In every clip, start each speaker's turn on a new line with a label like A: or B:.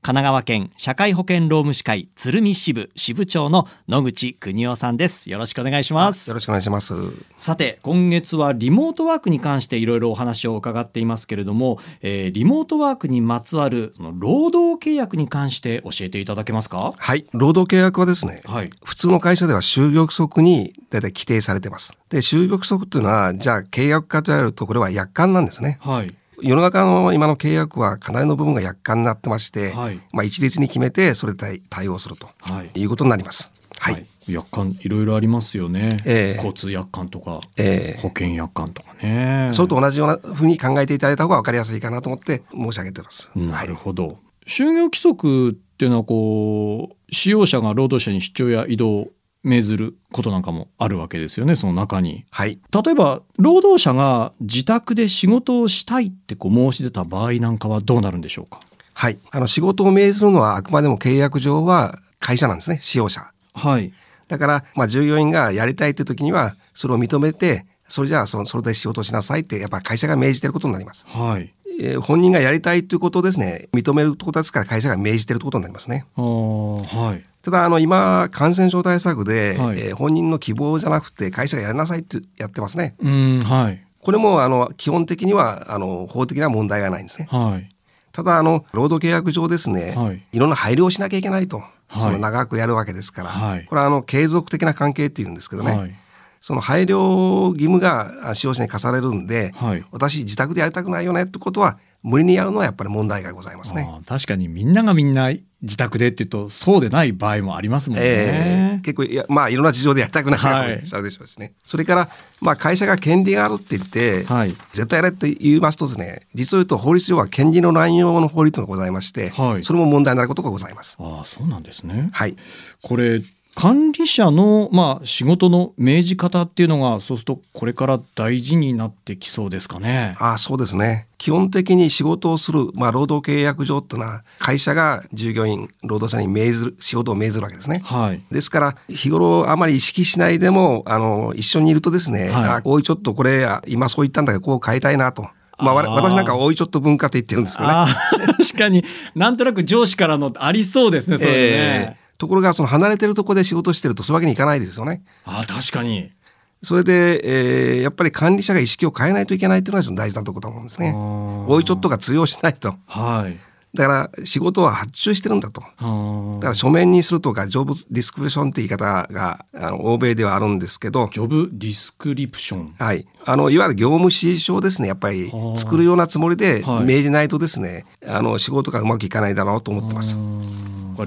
A: 神奈川県社会保険労務士会鶴見支部支部長の野口邦夫さんです。よろしくお願いします。
B: よろしくお願いします。
A: さて今月はリモートワークに関していろいろお話を伺っていますけれども、えー、リモートワークにまつわるその労働契約に関して教えていただけますか？
B: はい労働契約はですね、
A: はい、
B: 普通の会社では就業規則に大体規定されてます。で就業規則っていうのはじゃあ契約化と言われるとこれは約款なんですね。
A: はい
B: 世の中の今の契約はかなりの部分が約款になってまして、
A: はい
B: まあ一律に決めてそれで対応すると
A: はい
B: いうことになります。はい。
A: はい、約款いろいろありますよね、
B: ええ
A: 交通約款とか
B: えー
A: 保険約款とかね
B: それと同じようなふうに考えていただいた方が分かりやすいかなと思って申し上げてます。
A: なるほど。就業規則っていうのはこう使用者が労働者に出張や移動を命ずることなんかもあるわけですよねその中に。
B: はい。
A: 例えば労働者が自宅で仕事をしたいってこう申し出た場合なんかはどうなるんでしょうか？
B: はい。あの仕事を命ずるのはあくまでも契約上は会社なんですね。使用者。
A: はい。
B: だから、まあ従業員がやりたいという時にはそれを認めて、それじゃあそのそれで仕事をしなさいってやっぱり会社が命じてることになります。
A: はい。
B: えー本人がやりたいということをですね、認めることですから会社が命じてることになりますね。
A: はい。
B: ただあの今感染症対策で、
A: はい。
B: えー本人の希望じゃなくて会社がやりなさいってやってますね。
A: うんはい。
B: これもあの基本的にはあの法的な問題がないんですね。
A: はい。
B: ただあの労働契約上ですね、
A: はい。
B: い、ろんな配慮をしなきゃいけないと、
A: はい。
B: その長くやるわけですから、
A: はい。
B: これはあの継続的な関係っていうんですけどね、
A: はい
B: その配慮義務があ使用者に課されるんで、
A: はい。
B: 私自宅でやりたくないよねってことは無理にやるのはやっぱり問題がございますね。
A: 確かにみんながみんな自宅でっていうとそうでない場合もありますもんね。
B: ええ結構いやまあいろんな事情でやりたくない方も
A: はい
B: いらっしゃるでしょうしね、それからまあ会社が権利があるって言って、
A: はい
B: 絶対やれって言いますとですね実を言うと法律上は権利の乱用の法律がございまして、
A: はい
B: それも問題になることがございます。
A: ああそうなんですね。
B: はい、
A: これ管理者のまあ仕事の命じ方っていうのがそうするとこれから大事になってきそうですかね。
B: ああそうですね基本的に仕事をする、まあ、労働契約上っていうのは会社が従業員労働者に命ずる仕事を命ずるわけですね。
A: はい。
B: ですから日頃あまり意識しないでもあの一緒にいるとですね、
A: はい
B: あおいちょっとこれ今そう言ったんだけどこう変えたいなと。まあ、私なんかはおいちょっと文化って言ってるんですけどね。
A: 確かになんとなく上司からのありそうですねそれね。
B: えーところがその離れてるところで仕事してるとそういうわけにいかないですよね。
A: ああ確かに。
B: それで、えーやっぱり管理者が意識を変えないといけないというのが大事なところだと思うんですね。おいちょっとが通用しないと。
A: はい。
B: だから仕事は発注してるんだと。だ
A: は
B: から書面にするとかジョブディスクリプションって言い方があの欧米ではあるんですけど、
A: ジョブディスクリプション。
B: はい、あのいわゆる業務指示書をですねやっぱり
A: はあ
B: 作るようなつもりで
A: はい。
B: 命じないとですね、あの仕事がうまくいかないだろうと思ってます。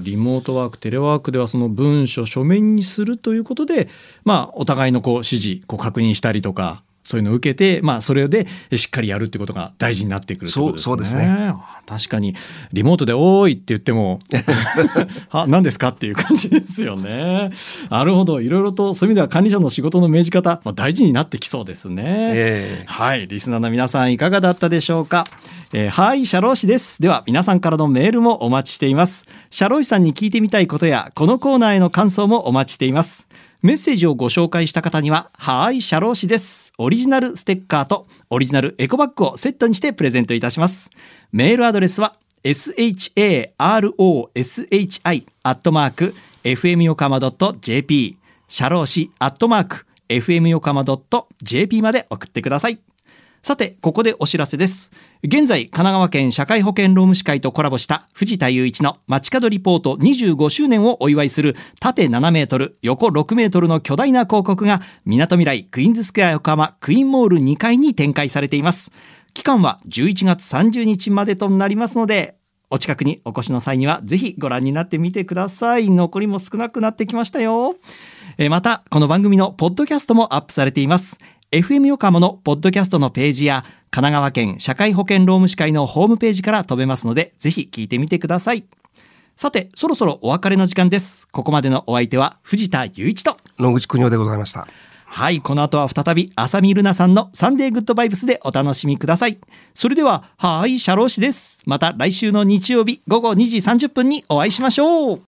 A: リモートワークテレワークではその文書書面にするということで、まあ、お互いのこう指示こう確認したりとかそういうのを受けて、まあ、それでしっかりやるってことが大事になってくるってことですね。
B: そうですね
A: あ確かにリモートで「おーい」って言っても「は何ですか?」っていう感じですよね。なるほどいろいろとそういう意味では管理者の仕事の命じ方、まあ、大事になってきそうですね。
B: ええ
A: はい、リスナーの皆さんいかがだったでしょうか。えーはい、社労士です。では皆さんからのメールもお待ちしています。社労士さんに聞いてみたいことやこのコーナーへの感想もお待ちしています。メッセージをご紹介した方には、はーい、シャロー氏です。オリジナルステッカーとオリジナルエコバッグをセットにしてプレゼントいたします。メールアドレスは sharoshi アットマーク fm 横浜 .jp シャロー氏アットマーク fm 横浜 .jp まで送ってください。さて、ここでお知らせです。現在、神奈川県社会保険労務士会とコラボした藤田雄一の街角リポート25周年をお祝いする縦7メートル、横6メートルの巨大な広告が、みなとみらいクイーンズスクエア横浜クイーンモール2階に展開されています。期間は11月30日までとなりますので、お近くにお越しの際にはぜひご覧になってみてください。残りも少なくなってきましたよ。また、この番組のポッドキャストもアップされています。FM 横浜のポッドキャストのページや、神奈川県社会保険労務士会のホームページから飛べますので、ぜひ聞いてみてください。さて、そろそろお別れの時間です。ここまでのお相手は藤田雄一と。
B: 野口邦夫でございました。
A: はいこの後は再び浅見ルナさんのサンデーグッドバイブスでお楽しみくださいそれでははいシャロー氏ですまた来週の日曜日午後2時30分にお会いしましょう